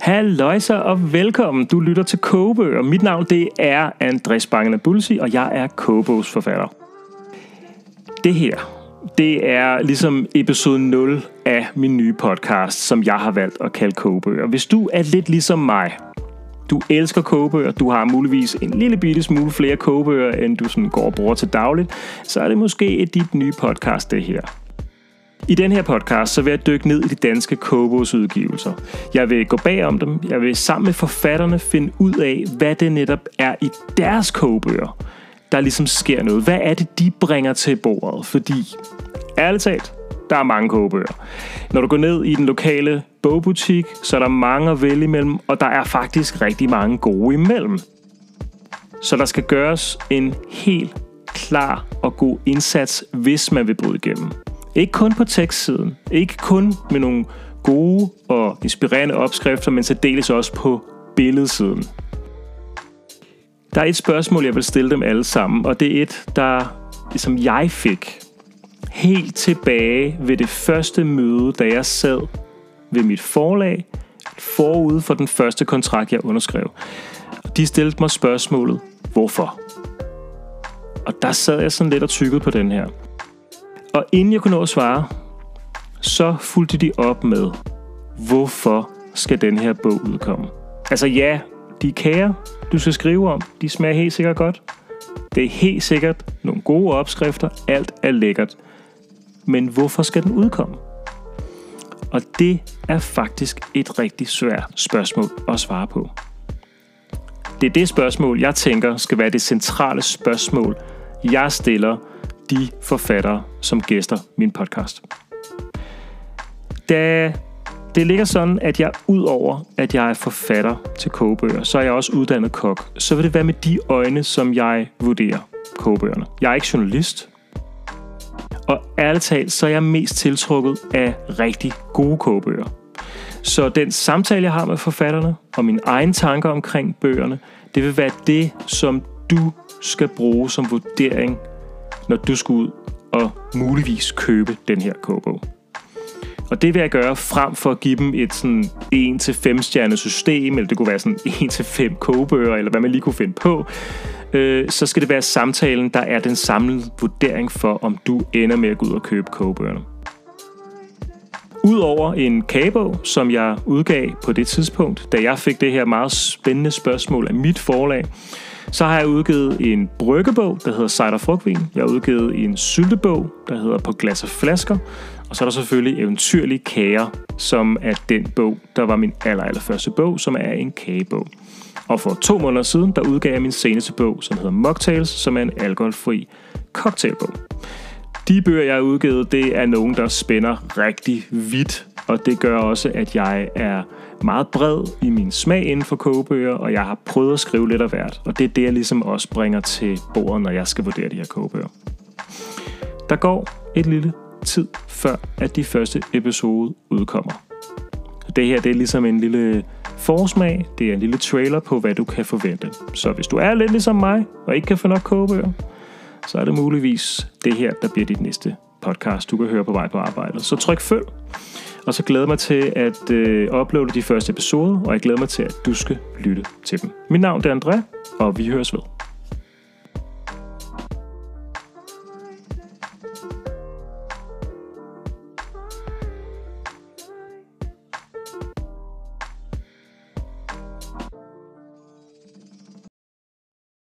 Halløjsa og velkommen. Du lytter til Kogebøger. Mit navn det er Andres Bangene Bulsi, og jeg er kogebogsforfatter. Det her, det er ligesom episode 0 af min nye podcast, som jeg har valgt at kalde Kogebøger. Hvis du er lidt ligesom mig, du elsker kogebøger, du har muligvis en lille bitte smule flere kogebøger, end du sådan går og bruger til dagligt, så er det måske et dit nye podcast, det her. I den her podcast så vil jeg dykke ned i de danske udgivelser. Jeg vil gå bag om dem. Jeg vil sammen med forfatterne finde ud af, hvad det netop er i deres kogebøger, der ligesom sker noget. Hvad er det, de bringer til bordet? Fordi, ærligt talt, der er mange kogebøger. Når du går ned i den lokale bogbutik, så er der mange at vælge imellem, og der er faktisk rigtig mange gode imellem. Så der skal gøres en helt klar og god indsats, hvis man vil bryde igennem. Ikke kun på tekstsiden, ikke kun med nogle gode og inspirerende opskrifter, men så deles også på billedsiden. Der er et spørgsmål, jeg vil stille dem alle sammen, og det er et, der, som jeg fik helt tilbage ved det første møde, da jeg sad ved mit forlag, forud for den første kontrakt, jeg underskrev. De stillede mig spørgsmålet, hvorfor? Og der sad jeg sådan lidt og tykkede på den her. Og inden jeg kunne nå at svare, så fulgte de op med, hvorfor skal den her bog udkomme? Altså ja, de kager, du skal skrive om, de smager helt sikkert godt. Det er helt sikkert nogle gode opskrifter, alt er lækkert. Men hvorfor skal den udkomme? Og det er faktisk et rigtig svært spørgsmål at svare på. Det er det spørgsmål, jeg tænker skal være det centrale spørgsmål, jeg stiller de forfattere, som gæster min podcast. Da det ligger sådan, at jeg ud over, at jeg er forfatter til kogebøger, så er jeg også uddannet kok. Så vil det være med de øjne, som jeg vurderer kogebøgerne. Jeg er ikke journalist, og ærligt talt, så er jeg mest tiltrukket af rigtig gode kogebøger. Så den samtale, jeg har med forfatterne, og mine egne tanker omkring bøgerne, det vil være det, som du skal bruge som vurdering når du skal ud og muligvis købe den her kogebog. Og det vil jeg gøre frem for at give dem et sådan 1-5 stjernet system, eller det kunne være sådan 1-5 kogebøger, eller hvad man lige kunne finde på. Øh, så skal det være samtalen, der er den samlede vurdering for, om du ender med at gå ud og købe kogebøgerne. Udover en kagebog, som jeg udgav på det tidspunkt, da jeg fik det her meget spændende spørgsmål af mit forlag, så har jeg udgivet en bryggebog, der hedder Cider Frugtvin. Jeg har udgivet en syltebog, der hedder På glas og flasker. Og så er der selvfølgelig Eventyrlige Kager, som er den bog, der var min aller, aller første bog, som er en kagebog. Og for to måneder siden, der udgav jeg min seneste bog, som hedder Mocktails, som er en alkoholfri cocktailbog. De bøger, jeg har udgivet, det er nogen, der spænder rigtig vidt, og det gør også, at jeg er meget bred i min smag inden for kogebøger, og jeg har prøvet at skrive lidt af hvert. Og det er det, jeg ligesom også bringer til bordet, når jeg skal vurdere de her kogebøger. Der går et lille tid før, at de første episode udkommer. Det her det er ligesom en lille forsmag, det er en lille trailer på, hvad du kan forvente. Så hvis du er lidt ligesom mig, og ikke kan få nok kogebøger, så er det muligvis det her, der bliver dit næste podcast, du kan høre på vej på arbejdet. Så tryk følg, og så glæder mig til at øh, uploade de første episoder, og jeg glæder mig til, at du skal lytte til dem. Mit navn er André, og vi høres ved.